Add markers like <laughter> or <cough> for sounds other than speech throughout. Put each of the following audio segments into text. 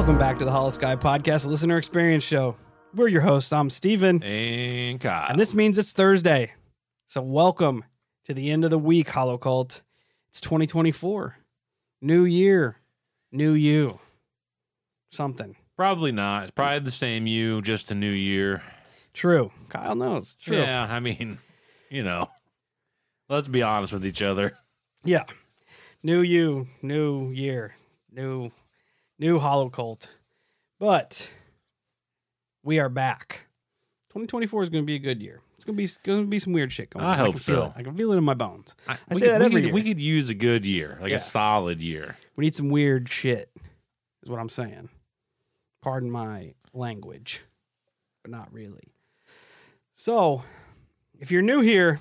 Welcome back to the Holosky Podcast, Listener Experience Show. We're your hosts. I'm Steven, And Kyle. and this means it's Thursday. So, welcome to the end of the week, Hollow Cult. It's 2024. New year, new you. Something. Probably not. It's probably the same you, just a new year. True. Kyle knows. True. Yeah, I mean, you know, let's be honest with each other. Yeah. New you, new year, new new hollow cult. But we are back. 2024 is going to be a good year. It's going to be going to be some weird shit going I on. hope can feel so. it. I can feel it in my bones. I, I say could, that we every could, year. We could use a good year, like Yeah. a solid year. We need some weird shit. Is what I'm saying. Pardon my language, but not really. So, if you're new here,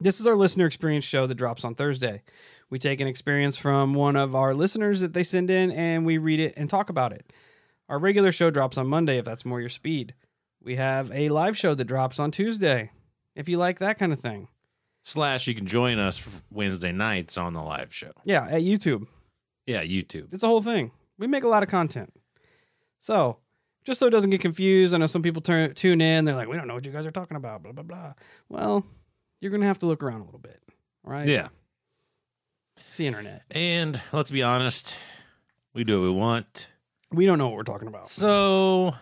this is our listener experience show that drops on Thursday. We take an experience from one of our listeners that they send in and we read it and talk about it. Our regular show drops on Monday if that's more your speed. We have a live show that drops on Tuesday if you like that kind of thing. Slash, you can join us Wednesday nights on the live show. Yeah, at YouTube. Yeah, YouTube. It's a whole thing. We make a lot of content. So, just so it doesn't get confused, I know some people turn, tune in. They're like, we don't know what you guys are talking about, blah, blah, blah. Well, you're going to have to look around a little bit. right? Yeah. It's the internet. And let's be honest, we do what we want. We don't know what we're talking about. So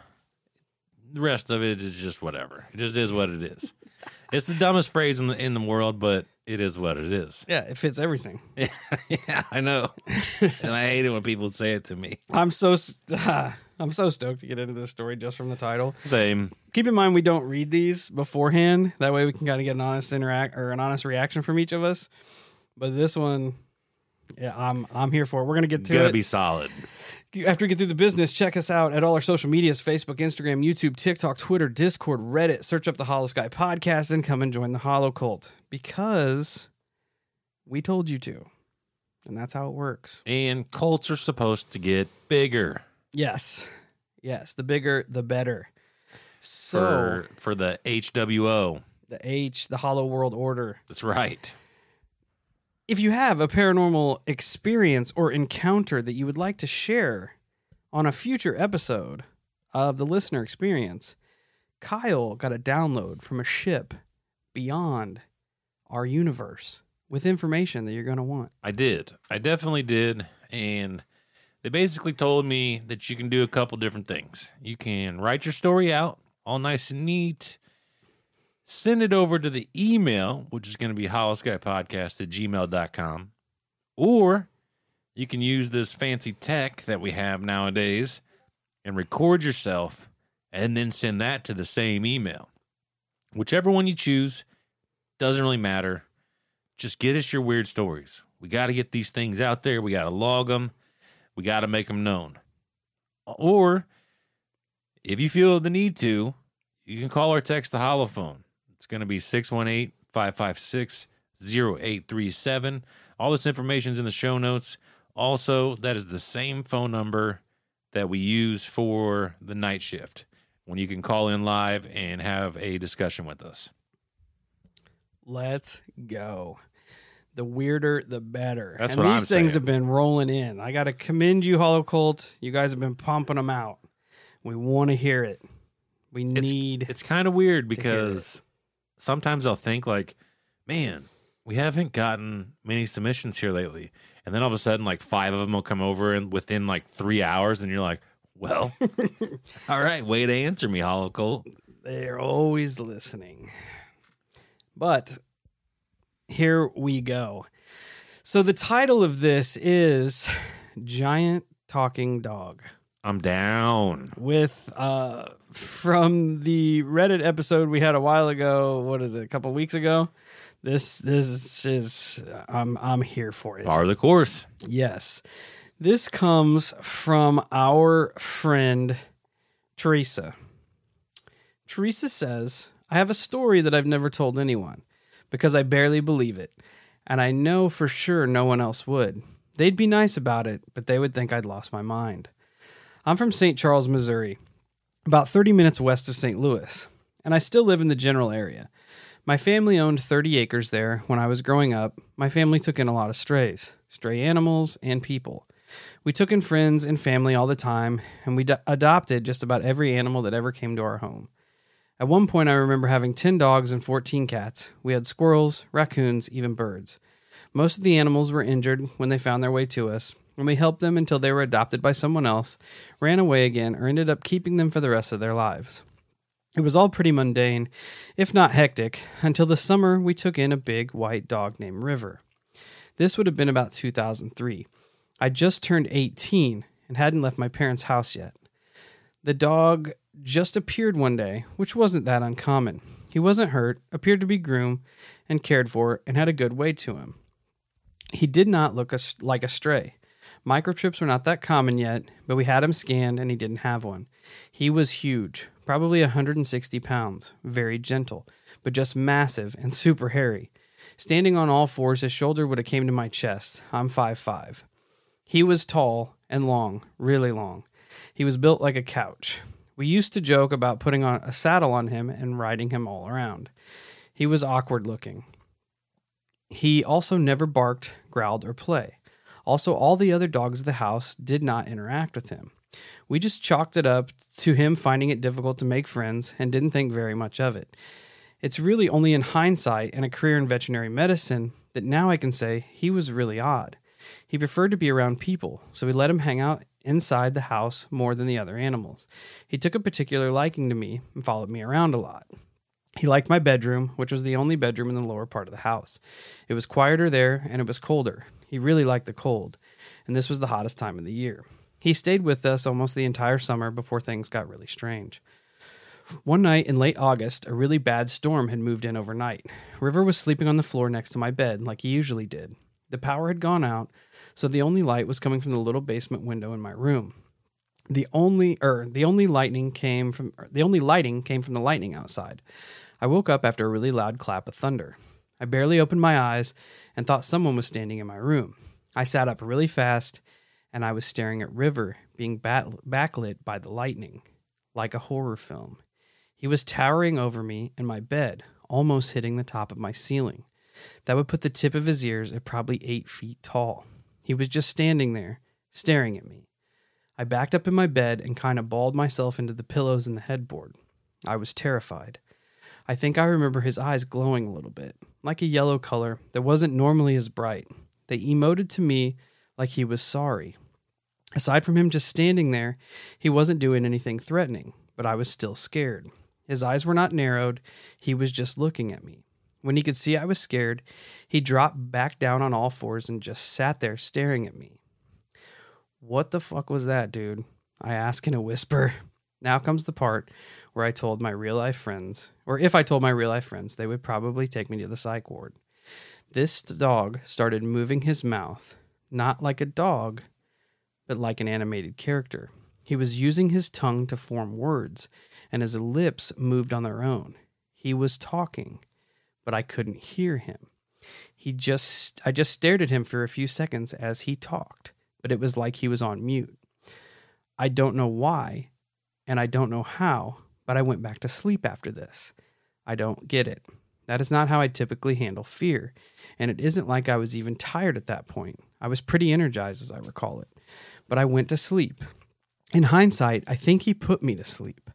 the rest of it is just whatever. It just is what it is. <laughs> it's the dumbest phrase in the in the world, but it is what it is. Yeah, it fits everything. <laughs> yeah, I know. and I hate it when people say it to me. I'm so st- <sighs> I'm so stoked to get into this story just from the title. Same. Keep in mind we don't read these beforehand. That way we can kind of get an honest interact or an honest reaction from each of us. But this one, yeah, I'm I'm here for it. We're gonna get to Gotta it. be solid. After we get through the business, check us out at all our social medias Facebook, Instagram, YouTube, TikTok, Twitter, Discord, Reddit. Search up the Holosky Podcast and come and join the Hollow Cult because we told you to. And that's how it works. And cults are supposed to get bigger Yes. Yes. The bigger, the better. So, for for the HWO. the H, the Hollow World Order. That's right. If you have a paranormal experience or encounter that you would like to share on a future episode of the listener experience, Kyle got a download from a ship beyond our universe with information that you're going to want. I did. I definitely did. And they basically told me that you can do a couple different things. You can write your story out, all nice and neat, send it over to the email, which is going to be holoskypodcast at gmail.com. Or you can use this fancy tech that we have nowadays and record yourself and then send that to the same email. Whichever one you choose, doesn't really matter. Just get us your weird stories. We got to get these things out there. We got to log them. We got to make them known. Or if you feel the need to, you can call or text the holophone. It's going to be 618 556 0837. All this information is in the show notes. Also, that is the same phone number that we use for the night shift when you can call in live and have a discussion with us. Let's go. The weirder, the better. That's and what I'm these things saying. have been rolling in. I got to commend you, Hollow Cult. You guys have been pumping them out. We want to hear it. We need. It's kind of weird because sometimes I'll think like, man, we haven't gotten many submissions here lately, and then all of a sudden, like five of them will come over and within like three hours, and you're like, well, <laughs> all right, way to answer me, Hollow Cult. They're always listening. But here we go. So the title of this is Giant Talking Dog. I'm down. with uh from the Reddit episode we had a while ago. What is it? A couple weeks ago. This this is I'm I'm here for it. Bar of the course. Yes, this comes from our friend Theresa. Theresa says, "I have a story that I've never told anyone because I barely believe it, and I know for sure no one else would. They'd be nice about it, but they would think I'd lost my mind." I'm from St. Charles, Missouri, about 30 minutes west of St. Louis, and I still live in the general area. My family owned 30 acres there. When I was growing up, my family took in a lot of strays, stray animals, and people. We took in friends and family all the time, and we d- adopted just about every animal that ever came to our home. At one point, I remember having 10 dogs and 14 cats. We had squirrels, raccoons, even birds. Most of the animals were injured when they found their way to us, and we helped them until they were adopted by someone else, ran away again, or ended up keeping them for the rest of their lives. It was all pretty mundane, if not hectic, until the summer we took in a big white dog named River. This would have been about 2003. I just turned 18 and hadn't left my parents' house yet. The dog just appeared one day, which wasn't that uncommon. He wasn't hurt, appeared to be groomed and cared for, and had a good way to him. He did not look like a stray. Microchips were not that common yet, but we had him scanned and he didn't have one. He was huge, probably 160 pounds, very gentle, but just massive and <laughs> super hairy. Standing on all fours, his shoulder would have came to my chest. I'm five five. He was tall and long, really long. He was built like a couch. We used to joke about putting on a saddle on him and riding him all around. He was awkward looking. He also never barked, growled, or play. Also, all the other dogs of the house did not interact with him. We just chalked it up to him finding it difficult to make friends and didn't think very much of it. It's really only in hindsight and a career in veterinary medicine that now I can say he was really odd. He preferred to be around people, so we let him hang out inside the house more than the other animals. He took a particular liking to me and followed me around a lot. He liked my bedroom, which was the only bedroom in the lower part of the house. It was quieter there and it was colder. He really liked the cold, and this was the hottest time of the year. He stayed with us almost the entire summer before things got really strange. One night in late August, a really bad storm had moved in overnight. River was sleeping on the floor next to my bed, like he usually did. The power had gone out, so the only light was coming from the little basement window in my room. The only er, the only lightning came from the only lighting came from the lightning outside. I woke up after a really loud clap of thunder. I barely opened my eyes and thought someone was standing in my room. I sat up really fast and I was staring at River being bat- backlit by the lightning, like a horror film. He was towering over me in my bed, almost hitting the top of my ceiling. That would put the tip of his ears at probably eight feet tall. He was just standing there, staring at me. I backed up in my bed and kind of balled myself into the pillows and the headboard. I was terrified. I think I remember his eyes glowing a little bit, like a yellow color that wasn't normally as bright. They emoted to me like he was sorry. Aside from him just standing there, he wasn't doing anything threatening, but I was still scared. His eyes were not narrowed, he was just looking at me. When he could see I was scared, he dropped back down on all fours and just sat there staring at me. What the fuck was that, dude? I asked in a whisper. <laughs> Now comes the part where I told my real life friends, or if I told my real life friends, they would probably take me to the psych ward. This dog started moving his mouth, not like a dog, but like an animated character. He was using his tongue to form words, and his lips moved on their own. He was talking, but I couldn't hear him. He just I just stared at him for a few seconds as he talked, but it was like he was on mute. I don't know why, and I don't know how, but I went back to sleep after this. I don't get it. That is not how I typically handle fear, and it isn't like I was even tired at that point. I was pretty energized as I recall it, but I went to sleep. In hindsight, I think he put me to sleep.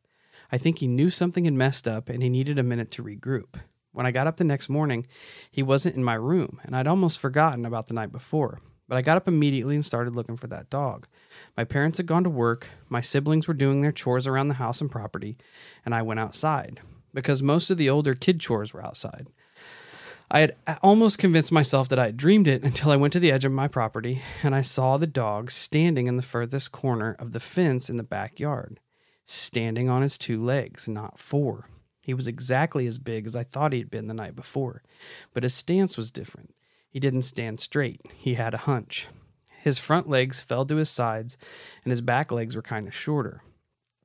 I think he knew something had messed up and he needed a minute to regroup. When I got up the next morning, he wasn't in my room, and I'd almost forgotten about the night before. But I got up immediately and started looking for that dog. My parents had gone to work, my siblings were doing their chores around the house and property, and I went outside because most of the older kid chores were outside. I had almost convinced myself that I had dreamed it until I went to the edge of my property and I saw the dog standing in the furthest corner of the fence in the backyard, standing on his two legs, not four. He was exactly as big as I thought he had been the night before, but his stance was different. He didn't stand straight, he had a hunch. His front legs fell to his sides, and his back legs were kind of shorter.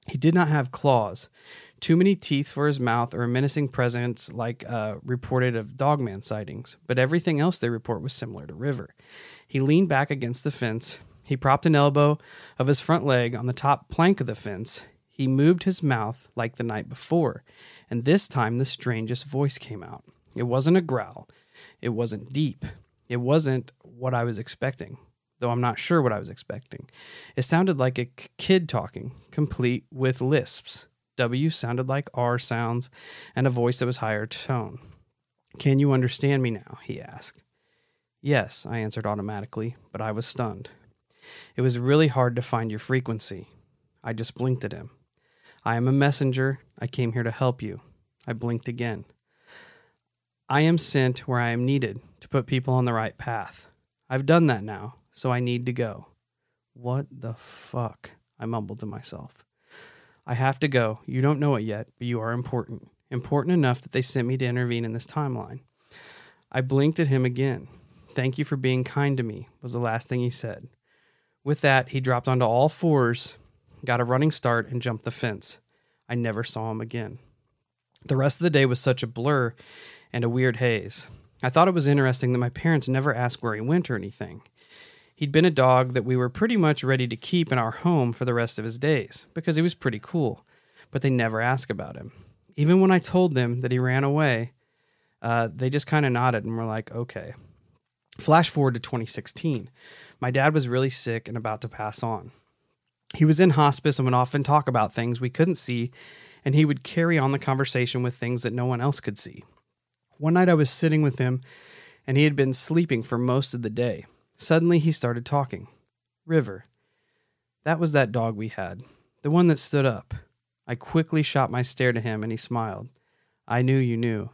He did not have claws, too many teeth for his mouth, or a menacing presence like uh, reported of dogman sightings, but everything else they report was similar to River. He leaned back against the fence. He propped an elbow of his front leg on the top plank of the fence. He moved his mouth like the night before, and this time the strangest voice came out. It wasn't a growl, it wasn't deep, it wasn't what I was expecting. though I'm not sure what I was expecting. It sounded like a kid talking, complete with lisps. W sounded like R sounds and a voice that was higher tone. Can you understand me now? he asked. Yes, I answered automatically, but I was stunned. It was really hard to find your frequency. I just blinked at him. I am a messenger. I came here to help you. I blinked again. I am sent where I am needed to put people on the right path. I've done that now, so I need to go. What the fuck? I mumbled to myself. I have to go. You don't know it yet, but you are important. Important enough that they sent me to intervene in this timeline. I blinked at him again. Thank you for being kind to me, was the last thing he said. With that, he dropped onto all fours, got a running start, and jumped the fence. I never saw him again. The rest of the day was such a blur and a weird haze. I thought it was interesting that my parents never asked where he went or anything. He'd been a dog that we were pretty much ready to keep in our home for the rest of his days because he was pretty cool, but they never asked about him. Even when I told them that he ran away, uh, they just kind of nodded and were like, okay. Flash forward to 2016. My dad was really sick and about to pass on. He was in hospice and would often talk about things we couldn't see, and he would carry on the conversation with things that no one else could see. One night I was sitting with him, and he had been sleeping for most of the day. Suddenly he started talking. River. That was that dog we had, the one that stood up. I quickly shot my stare to him, and he smiled. I knew you knew,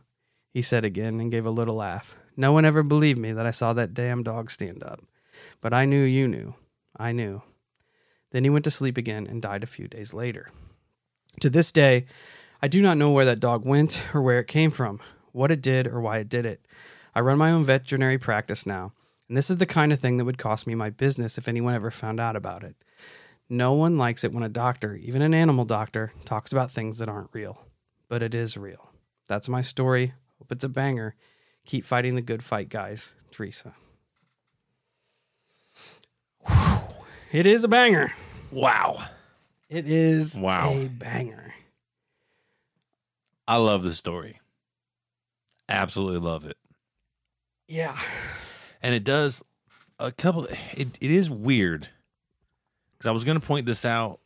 he said again and gave a little laugh. No one ever believed me that I saw that damn dog stand up. But I knew you knew. I knew. Then he went to sleep again and died a few days later. To this day, I do not know where that dog went or where it came from, what it did or why it did it. I run my own veterinary practice now, and this is the kind of thing that would cost me my business if anyone ever found out about it. No one likes it when a doctor, even an animal doctor, talks about things that aren't real. But it is real. That's my story. Hope it's a banger. Keep fighting the good fight, guys. Theresa. Whew. It is a banger. Wow. It is Wow. a banger. I love the story. Absolutely love it. Yeah. And it does a couple it, it is weird. Cuz I was going to point this out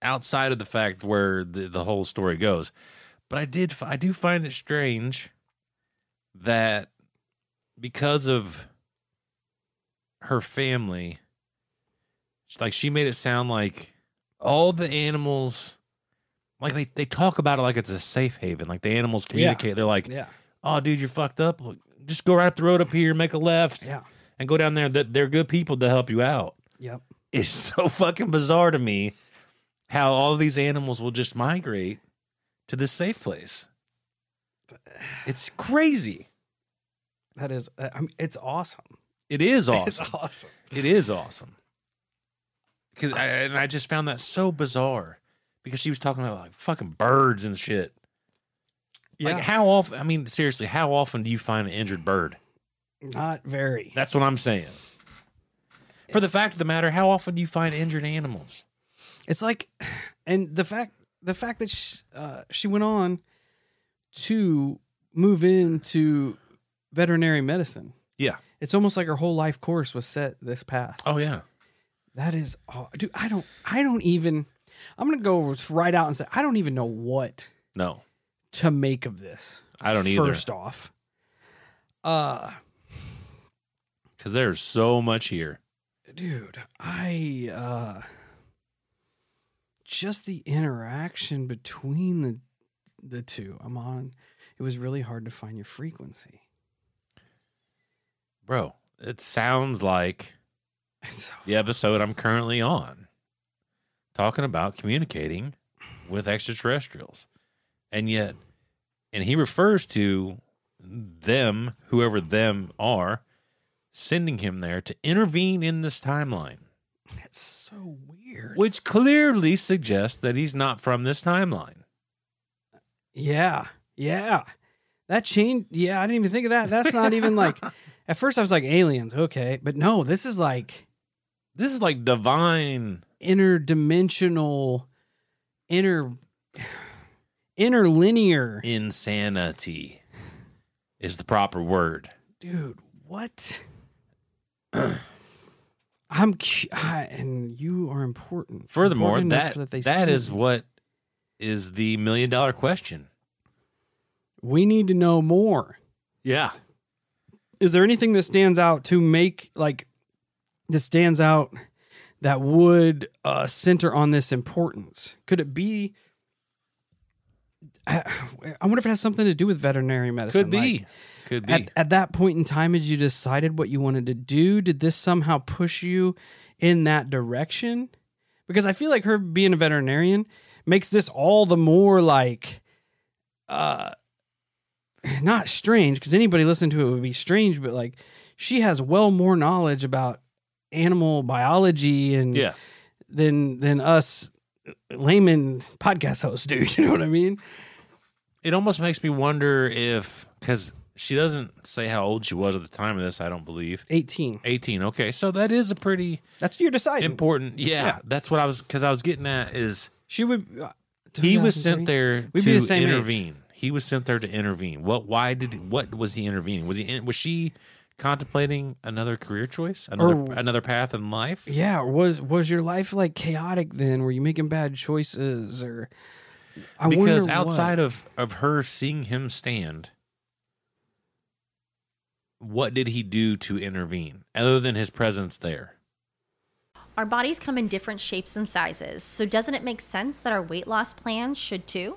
outside of the fact where the, the whole story goes. But I did I do find it strange that because of her family like she made it sound like all the animals like they, they talk about it like it's a safe haven like the animals communicate they're like Yeah. oh dude you're fucked up Look, just go right up the road up here make a left Yeah. and go down there That they're good people to help you out Yep. it's <laughs> so fucking bizarre to me how all these animals will just migrate to this safe place it's crazy That is, uh, I mean, it's awesome. it is <laughs> It's awesome awesome. It is awesome. Cause I, and I just found that so bizarre because she was talking about like fucking birds and shit. Yeah. Like how often? I mean, seriously, how often do you find an injured bird? Not very. That's what I'm saying. For the fact of the matter, how often do you find injured animals? It's like, and the fact, the fact that she, uh, she went on to move into veterinary medicine. Yeah. It's almost like her whole life course was set this path. Oh yeah. That is, aw- dude. I don't, I don't even. I'm gonna go right out and say I don't even know what No, to make of this. I don't either. First off, uh, because there's so much here. dude, I uh, just the interaction between the the two. I'm on. It was really hard to find your frequency. Bro, it sounds like <laughs> So, the episode I'm currently on, talking about communicating with extraterrestrials. And yet, and he refers to them, whoever them are, sending him there to intervene in this timeline, That's so weird. which clearly suggests that he's not from this timeline. Yeah, yeah. That change. Yeah, I didn't even think of that. That's not even like. <laughs> At first, I was like aliens. Okay, but no, this is like This is like divine. Interdimensional, inter, interlinear. Insanity is the proper word. Dude, what? <clears throat> I'm cu- I, and you are important. Furthermore, Important that that see is what is the million dollar question. we need to know more. Yeah. Is there anything that stands out to make like that stands out that would uh, center on this importance? Could it be? I wonder if it has something to do with veterinary medicine. Could be. like, Could be. at, at that point in time as you decided what you wanted to do did this somehow push you in that direction because i feel like her being a veterinarian makes this all the more like uh not strange because anybody listening to it would be strange but like she has well more knowledge about animal biology and yeah. than than us layman podcast hosts do <laughs> you know what i mean It almost makes me wonder if because she doesn't say how old she was at the time of this. I don't believe 18 eighteen. Okay, so that is a pretty that's you're deciding important. Yeah, Yeah. that's what I was because I was getting at is she would uh, he was sent there We'd to be the same age. intervene. He was sent there to intervene. What? Why did? What was he intervening? Was he? In, was she contemplating another career choice, another Or- another path in life? Yeah, was was your life like chaotic then? Were you making bad choices or? I because outside what. of of her seeing him stand, what did he do to intervene other than his presence there? Our bodies come in different shapes and sizes, so doesn't it make sense that our weight loss plans should too?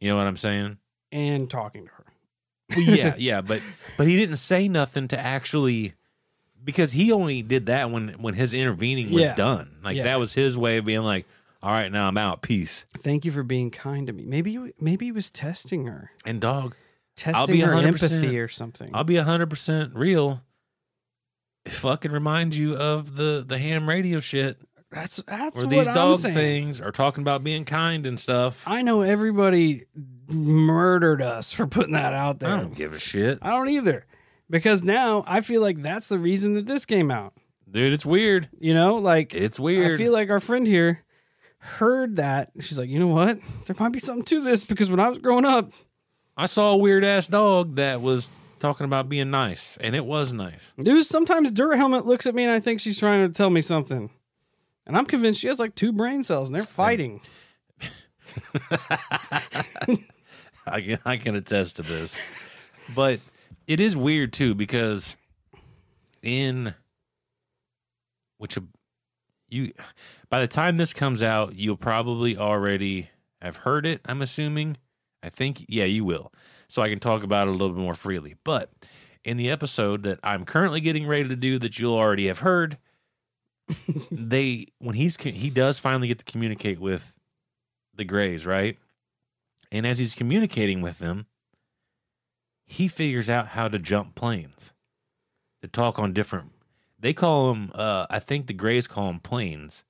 You know what I'm saying? and talking to her. Well, yeah, <laughs> yeah, but but he didn't say nothing to actually because he only did that when when his intervening was Yeah. done. Like Yeah. that was his way of being like, all right, now I'm out, peace. Thank you for being kind to me. Maybe maybe he was testing her, And dog, testing be her 100% empathy or something. I'll be hundred percent real. It fucking reminds you of the the ham radio shit that's that's what these I'm dog saying. things are talking about being kind and stuff. I, I know everybody murdered us for putting that out there. I don't give a shit, I don't either, because now I feel like that's the reason that this came out. dude. It's weird. You know, like It's weird. I feel like our friend here heard that. She's like, you know what? There might be something to this because when I was growing up, I saw a weird ass dog that was talking about being nice, and it was nice. dude, sometimes Dirt Helmet looks at me and I think she's trying to tell me something. And I'm convinced she has like two brain cells and they're fighting. <laughs> I can I can attest to this. But it is weird too because in which you by the time this comes out, you'll probably already have heard it, I'm assuming. I think yeah, you will. So I can talk about it a little bit more freely. But in the episode that I'm currently getting ready to do that you'll already have heard, they when he's he does finally get to communicate with the Greys, right? And as he's communicating with them, he figures out how to jump planes, to talk on different. They call them, uh, I think the Greys call them planes,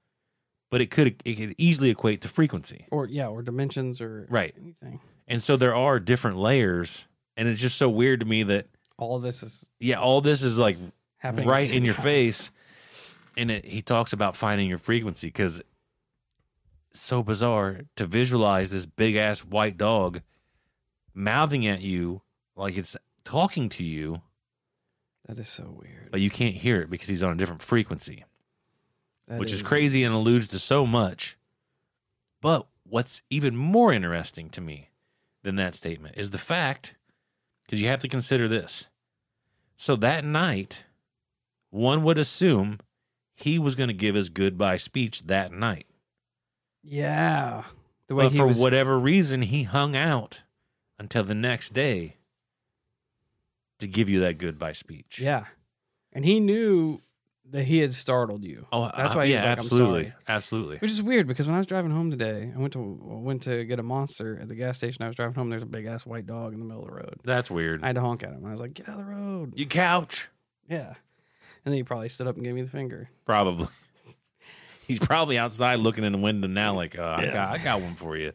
but it could it could easily equate to frequency, Or yeah, or dimensions or right? anything. And so there are different layers, and it's just so weird to me that All this is yeah, all this is like happening right in your time. face, and it, he talks about finding your frequency because so bizarre to visualize this big ass white dog mouthing at you like it's talking to you, That is so weird. but you can't hear it because he's on a different frequency, That which is crazy and alludes to so much. But what's even more interesting to me than that statement is the fact, because you have to consider this. So that night, one would assume he was going to give his goodbye speech that night. Yeah. The way But he for was, whatever reason, he hung out until the next day to give you that goodbye speech. Yeah. And he knew that he had startled you. Oh, That's uh, why he yeah, like, absolutely, absolutely. Which is weird because when I was driving home today, I went to went to get a monster at the gas station. I was driving home. There's a big ass white dog in the middle of the road. That's weird. I had to honk at him. I was like, "Get out of the road!" you couch, Yeah, and then he probably stood up and gave me the finger. probably. <laughs> He's probably outside looking in the window now, like, uh, I got, I got one for you.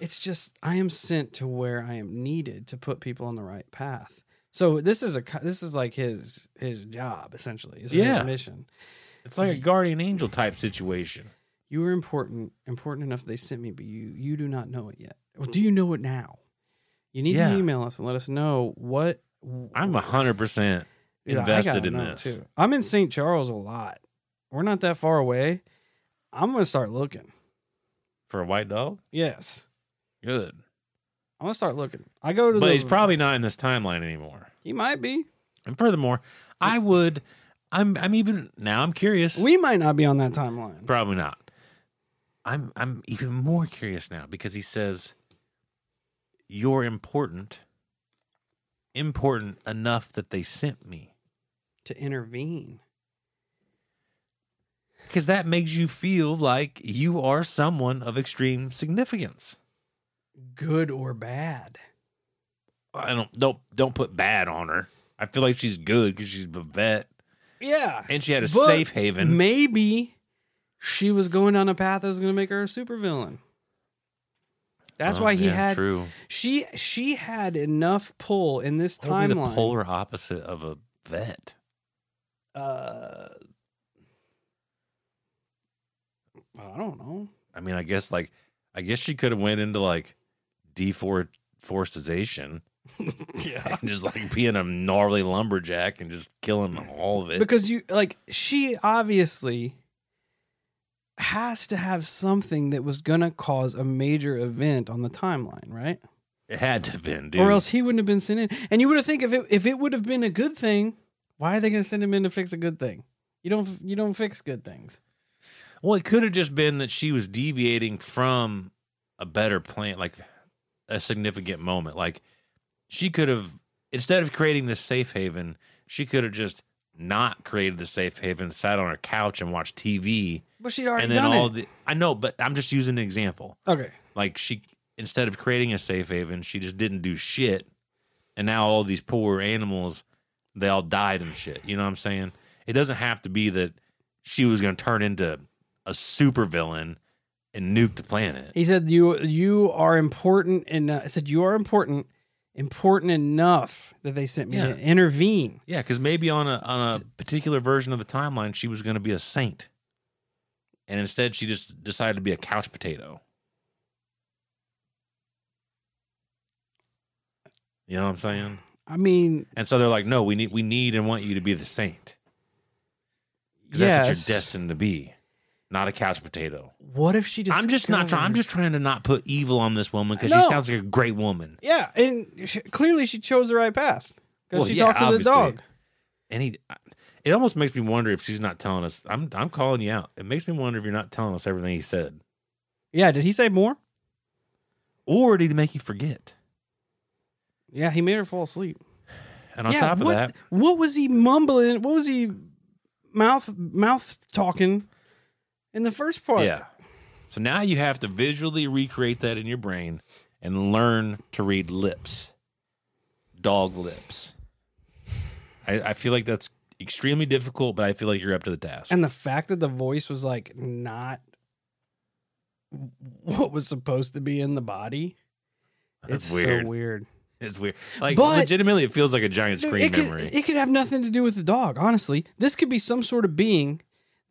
It's just I am sent to where I am needed to put people on the right path. So this is a this is like his his job essentially. This is Yeah. his mission. It's like a guardian angel type situation. You are important, important enough that they sent me, but you you do not know it yet. Or do you know it now? You need Yeah. to email us and let us know what I'm hundred percent Invested in this. too. I'm in St. Charles a lot. We're not that far away. I'm gonna start looking. For a white dog, Yes, good. I'm gonna start looking. I go to But the. he's probably not in this timeline anymore. He might be. And furthermore, I would. I'm. I'm even now. I'm curious. We might not be on that timeline. Probably not. I'm I'm even more curious now because he says you're important. Important enough that they sent me. To intervene. Because that makes you feel like you are someone of extreme significance. Good or bad. I don't don't don't put bad on her. I feel like she's good because she's a vet Yeah. and she had a safe haven. Maybe she was going down a path that was gonna make her a supervillain. That's Oh, why he yeah, had true. she she had enough pull in this be the timeline. polar opposite of a vet. Uh I don't know. I mean, I guess like I guess she could have went into like deforestation <laughs> <laughs> Yeah. and just like being a gnarly lumberjack and just killing all of it. because you like she obviously has to have something that was gonna cause a major event on the timeline, right? it had to have been, dude. Or else he wouldn't have been sent in. And you would have think if it if it would have been a good thing, why are they gonna send him in to fix a good thing? You don't you don't fix good things. Well, it could have just been that she was deviating from a better plan, like a significant moment. Like she could have, instead of creating this safe haven, she could have just not created the safe haven, sat on her couch and watched TV, But she'd already and then done all it. the. I know, but I'm just using an example. okay. Like she, instead of creating a safe haven, she just didn't do shit, and now all these poor animals, they all died and shit. You know what I'm saying? It doesn't have to be that she was going to turn into a supervillain and nuke the planet. He said you you are important and I said you are important important enough that they sent me Yeah. to intervene. Yeah, because maybe on a on a particular version of the timeline, she was going to be a saint, and instead she just decided to be a couch potato. You know what I'm saying? I mean, And so they're like, "No, we need we need and want you to be the saint because that's what you're destined to be, not a couch potato." What if she just I'm just not trying. I'm just trying to not put evil on this woman because she sounds like a great woman. Yeah, and she, clearly she chose the right path because Well, she yeah, talked to obviously. the dog. And he, it almost makes me wonder if she's not telling us. I'm I'm calling you out. It makes me wonder if you're not telling us everything he said, Yeah, did he say more? or did he make you forget? Yeah, he made her fall asleep. And on yeah, top of what, that, what was he mumbling? What was he mouth mouth talking in the first part? yeah. So now you have to visually recreate that in your brain and learn to read lips, dog lips. I, I feel like that's extremely difficult, but I feel like you're up to the task. And the fact that the voice was like not what was supposed to be in the body. That's it's weird. so weird. It's weird. Like But- legitimately, it feels like a giant screen it could, memory. it could have nothing to do with the dog, honestly. This could be some sort of being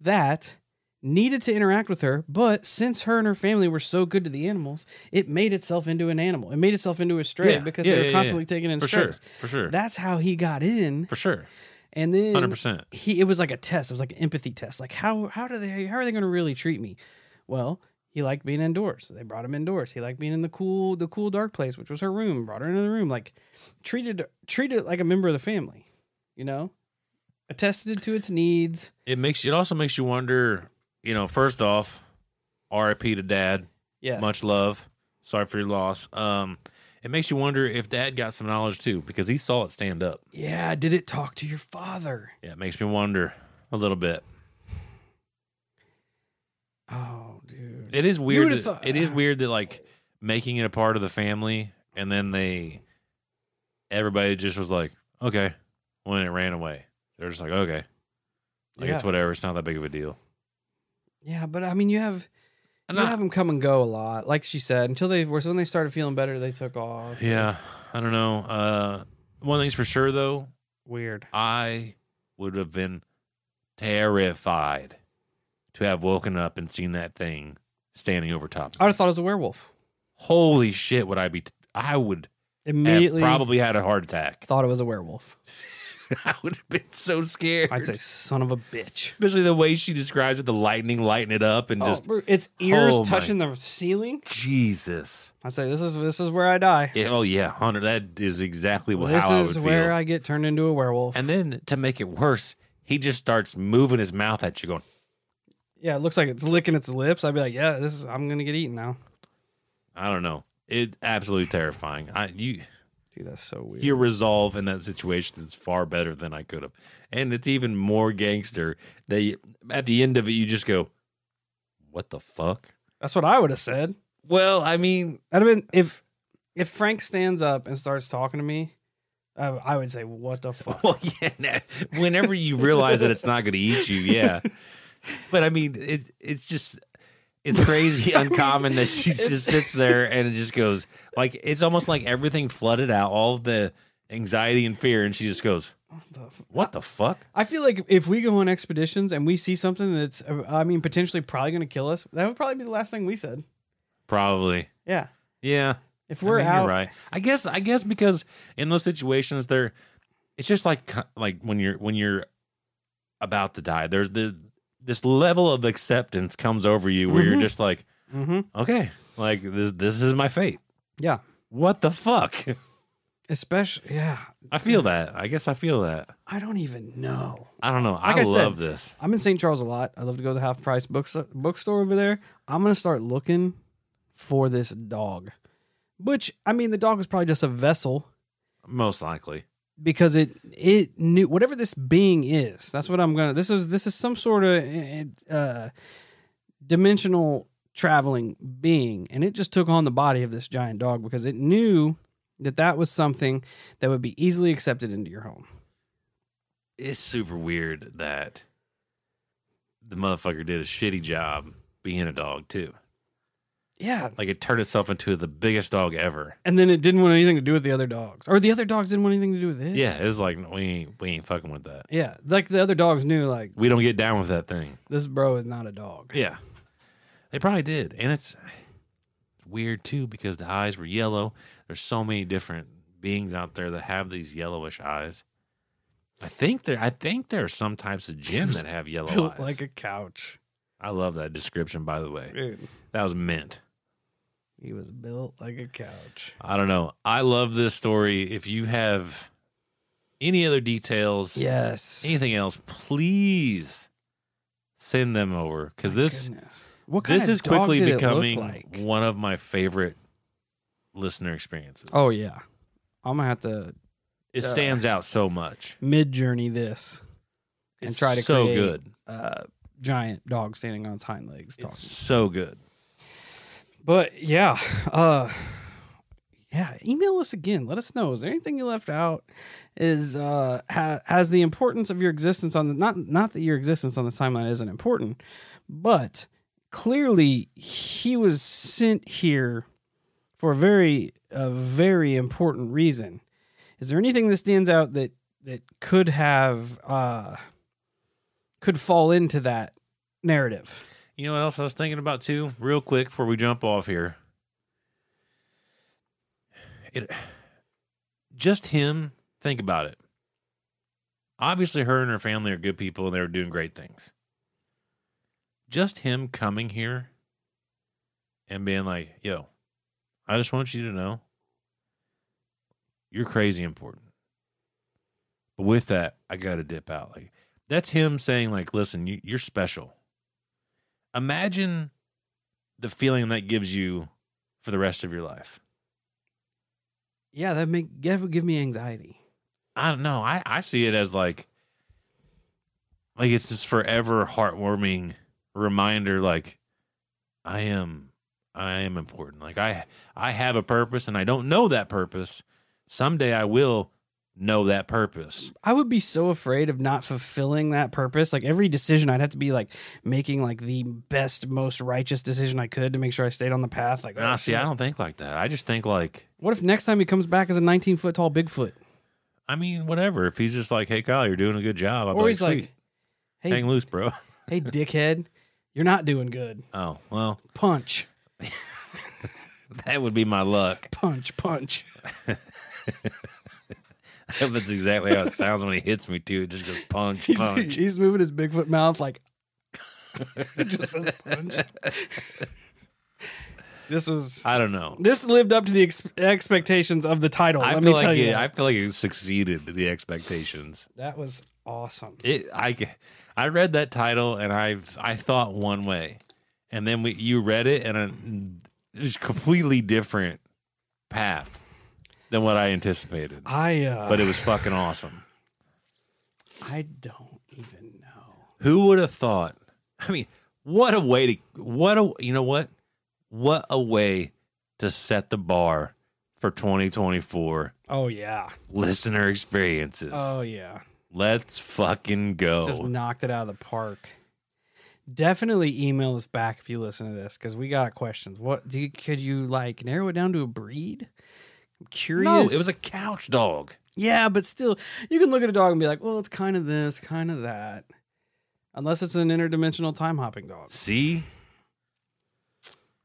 that needed to interact with her, but since her and her family were so good to the animals, it made itself into an animal. It made itself into a stray Yeah, because yeah, they were yeah, constantly taking in For sure, for sure. That's how he got in. For sure, And then hundred percent. he it was like a test. It was like an empathy test. Like how how do they how are they going to really treat me? Well, he liked being indoors. So they brought him indoors. He liked being in the cool the cool dark place, which was her room. Brought her into the room. Like treated treated it like a member of the family. You know, attested to its needs. It makes it also makes you wonder. You know, first off, R.I.P. to Dad. Yeah. Much love. Sorry for your loss. Um, it makes you wonder if Dad got some knowledge too because he saw it stand up. Yeah. Did it talk to your father? Yeah, it makes me wonder a little bit. Oh, dude. It is weird. That, thought- it is <sighs> weird that like making it a part of the family, and then they, everybody just was like, okay, when it ran away, they're just like, okay, like it's whatever. It's not that big of a deal. Yeah, but I mean, you have And you I- have them come and go a lot, like she said. Until they were when they started feeling better, they took off. Yeah, I don't know. Uh, one thing's for sure though, Weird. I would have been terrified to have woken up and seen that thing standing over top. of I would have thought it was a werewolf. Holy shit! Would I be? I would Immediately probably had a heart attack. <laughs> thought it was a werewolf. I would have been so scared. I'd say, son of a bitch. especially the way she describes it, the lightning lighting it up, and oh, just oh, bro, its ears Oh my- touching the ceiling. Jesus. I say, this is this is where I die. Yeah, oh yeah, Hunter. That is exactly what this is I where feel. I get turned into a werewolf. and then to make it worse, he just starts moving his mouth at you, going, yeah, it looks like it's licking its lips. I'd be like, yeah, this is I'm gonna get eaten now. I don't know. It absolutely terrifying. I you Dude, that's so weird. your resolve in that situation is far better than I could have, and it's even more gangster. That you, at the end of it, you just go, "What the fuck?" That's what I would have said. Well, I mean, That'd have been if if Frank stands up and starts talking to me. I, I would say, what the fuck? <laughs> Well, yeah. Whenever you realize that it's not going to eat you, yeah. <laughs> But I mean, it, it's just it's crazy <laughs> uncommon that she just sits there and it just goes like it's almost like everything flooded out, all the anxiety and fear, and she just goes, "What the fuck?" I feel like if we go on expeditions and we see something that's, I mean, potentially probably going to kill us, that would probably be the last thing we said. Probably, Yeah. yeah. If we're mean, out, right. I guess. I guess because in those situations, there, it's just like like when you're when you're about to die. There's the this level of acceptance comes over you where you're Mhm. just like, hmm okay, like this this is my fate. yeah, What the fuck? especially, yeah, I feel that. I guess I feel that. I don't even know. I don't know. Like I, I said, love this. I'm in St. Charles a lot. I love to go to the half price books bookstore over there. I'm gonna start looking for this dog, which I mean, the dog is probably just a vessel Most likely. Because it it knew whatever this being is. That's what I'm gonna. This is this is some sort of uh, dimensional traveling being, and it just took on the body of this giant dog because it knew that that was something that would be easily accepted into your home. It's super weird that the motherfucker did a shitty job being a dog too. Yeah, Like it turned itself into the biggest dog ever. and then it didn't want anything to do with the other dogs, or the other dogs didn't want anything to do with it. Yeah, it was like we ain't we ain't fucking with that. yeah, like the other dogs knew, like We don't get down with that thing. this bro is not a dog. Yeah. They probably did. And it's weird too because the eyes were yellow. There's so many different beings out there that have these yellowish eyes. I think there I think there are some types of jinn that have yellow <laughs> eyes. like a couch, I love that description by the way. dude. That was mint. He was built like a couch. I don't know. I love this story. If you have any other details, Yes. anything else, please send them over because this Goodness. What this is quickly did it look becoming like? one of my favorite listener experiences. Oh yeah, I'm gonna have to it uh, stands out so much. Midjourney this and It's try to so create good. uh, giant dog standing on its hind legs It's talking. so good. But yeah, uh, yeah. Email us again. Let us know. Is there anything you left out? Is uh, ha- has the importance of your existence on the not not that your existence on the timeline isn't important, but clearly he was sent here for a very a very important reason. Is there anything that stands out that that could have uh, could fall into that narrative? You know what else I was thinking about too, real quick before we jump off here. It just him, think about it. Obviously her and her family are good people and they were doing great things. Just him coming here and being like, yo, I just want you to know you're crazy important. But with that, I gotta dip out. Like that's him saying, like, listen, you, you're special imagine the feeling that gives you for the rest of your life. Yeah, that make that would give me anxiety. I don't know. I, I see it as like like it's this forever heartwarming reminder like I am I am important. Like I I have a purpose and I don't know that purpose. Someday I will know that purpose. I would be so afraid of not fulfilling that purpose. Like every decision, I'd have to be like making like the best, most righteous decision I could to make sure I stayed on the path. Like, Nah, oh, see. I don't think like that. I just think like what if next time he comes back as a 19 foot tall Bigfoot? I mean, whatever. If he's just like, "Hey, Kyle, you're doing a good job," I'll be Or like, he's like, hey, hang loose, bro." <laughs> hey, dickhead, you're not doing good. Oh well, Punch, <laughs> that would be my luck. punch, punch. <laughs> <laughs> That's exactly how it sounds when he hits me too. It just goes punch, He's, punch. he's moving his Bigfoot mouth like. <laughs> just says punch. this was. I don't know. This lived up to the ex- expectations of the title. I let feel me tell like you, it. I feel like it succeeded the expectations. that was awesome. It I I read that title and I've I thought one way, and then we you read it and it was completely different path than what I anticipated. I uh, But it was fucking awesome. I don't even know. Who would have thought? I mean, what a way to what a you know what? What a way to set the bar for 2024 Oh yeah. listener experiences. Oh yeah. Let's fucking go. Just knocked it out of the park. Definitely email us back if you listen to this because we got questions. What do you, could you like narrow it down to a breed? Curious. no, it was a couch dog. yeah, but still, you can look at a dog and be like, well, it's kind of this, kind of that. Unless it's an interdimensional time hopping dog, See?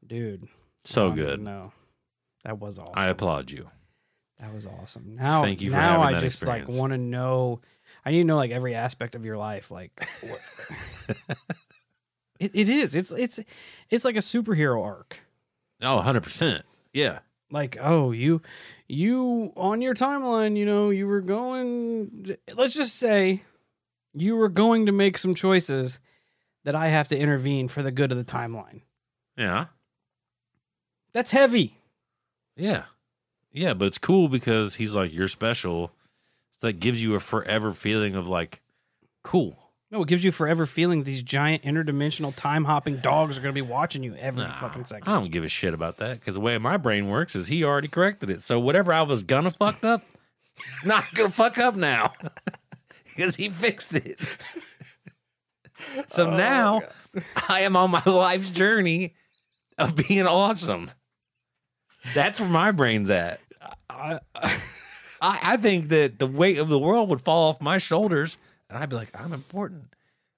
dude. So even good. No. That was awesome. I applaud you. That was awesome. Now, Thank you for now I just like want to know. I need to know like every aspect of your life. Like, <laughs> it, it is. It's it's it's like a superhero arc. Oh, 100%. Yeah. Like, oh, you you on your timeline, you know, you were going. Let's just say you were going to make some choices that I have to intervene for the good of the timeline. Yeah. That's heavy. Yeah. Yeah, but it's cool because he's like, you're special. It's like gives you a forever feeling of like, cool. No, it gives you forever feeling these giant interdimensional time hopping dogs are going to be watching you every Nah, fucking second. I don't give a shit about that because the way my brain works is he already corrected it. So whatever I was gonna fuck up, <laughs> not gonna fuck up now <laughs> because he fixed it. so oh, now <laughs> I am on my life's journey of being awesome. That's where my brain's at. I, I, I think that the weight of the world would fall off my shoulders, and I'd be like, I'm important.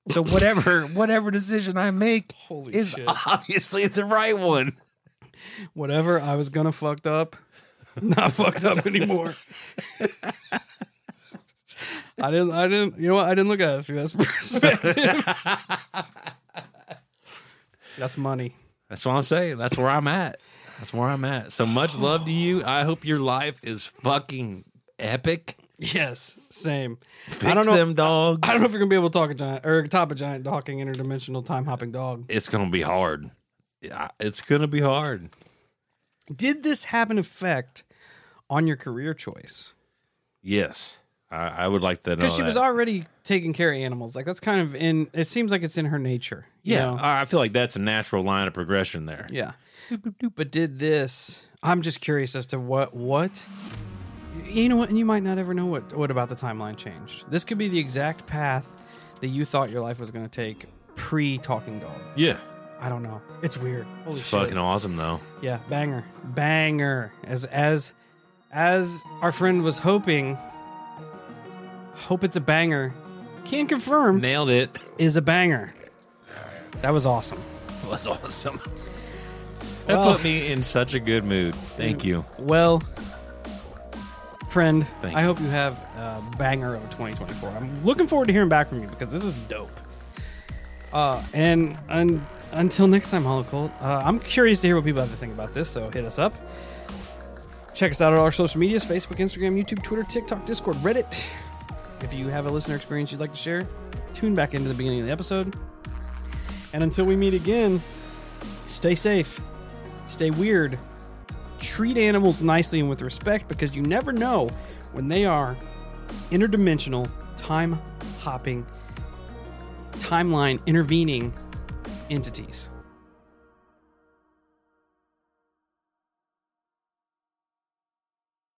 So whatever <laughs> whatever decision I make Holy is shit. obviously the right one. whatever I was gonna fucked up, <laughs> not fucked up anymore. I didn't. I didn't. You know what? I didn't look at it through that <laughs> perspective. That's money. That's what I'm saying. That's where I'm at. That's where I'm at. So much love to you. I hope your life is fucking epic. Yes, same. Fix I don't know. them dogs. I don't know if you're gonna be able to talk a giant or top a giant talking interdimensional time hopping dog. It's gonna be hard. Yeah, it's gonna be hard. Did this have an effect on your career choice? Yes, I, I would like to know. Because she that. was already taking care of animals. Like that's kind of in. It seems like it's in her nature. you Yeah, know? I I feel like that's a natural line of progression there. Yeah. But did this? I'm just curious as to what what. You know what? And you might not ever know what what about the timeline changed. This could be the exact path that you thought your life was going to take pre Talking Dog. Yeah, I don't know. It's weird. Holy it's shit. fucking awesome though. Yeah, banger, banger. As as as our friend was hoping. Hope it's a banger. Can't confirm. Nailed it. Is a banger. That was awesome. was awesome. <laughs> That Well- put me in such a good mood. Thank you. Well, friend, Thank I you. hope you have a banger of 2024. I'm looking forward to hearing back from you because this is dope. Uh, and un- until next time, Hollow Cult, uh, I'm curious to hear what people have to think about this, so hit us up. Check us out on our social medias Facebook, Instagram, YouTube, Twitter, TikTok, Discord, Reddit. If you have a listener experience you'd like to share, tune back into the beginning of the episode. And until we meet again, stay safe, stay weird, treat animals nicely and with respect because you never know when they are interdimensional, time hopping, timeline intervening entities.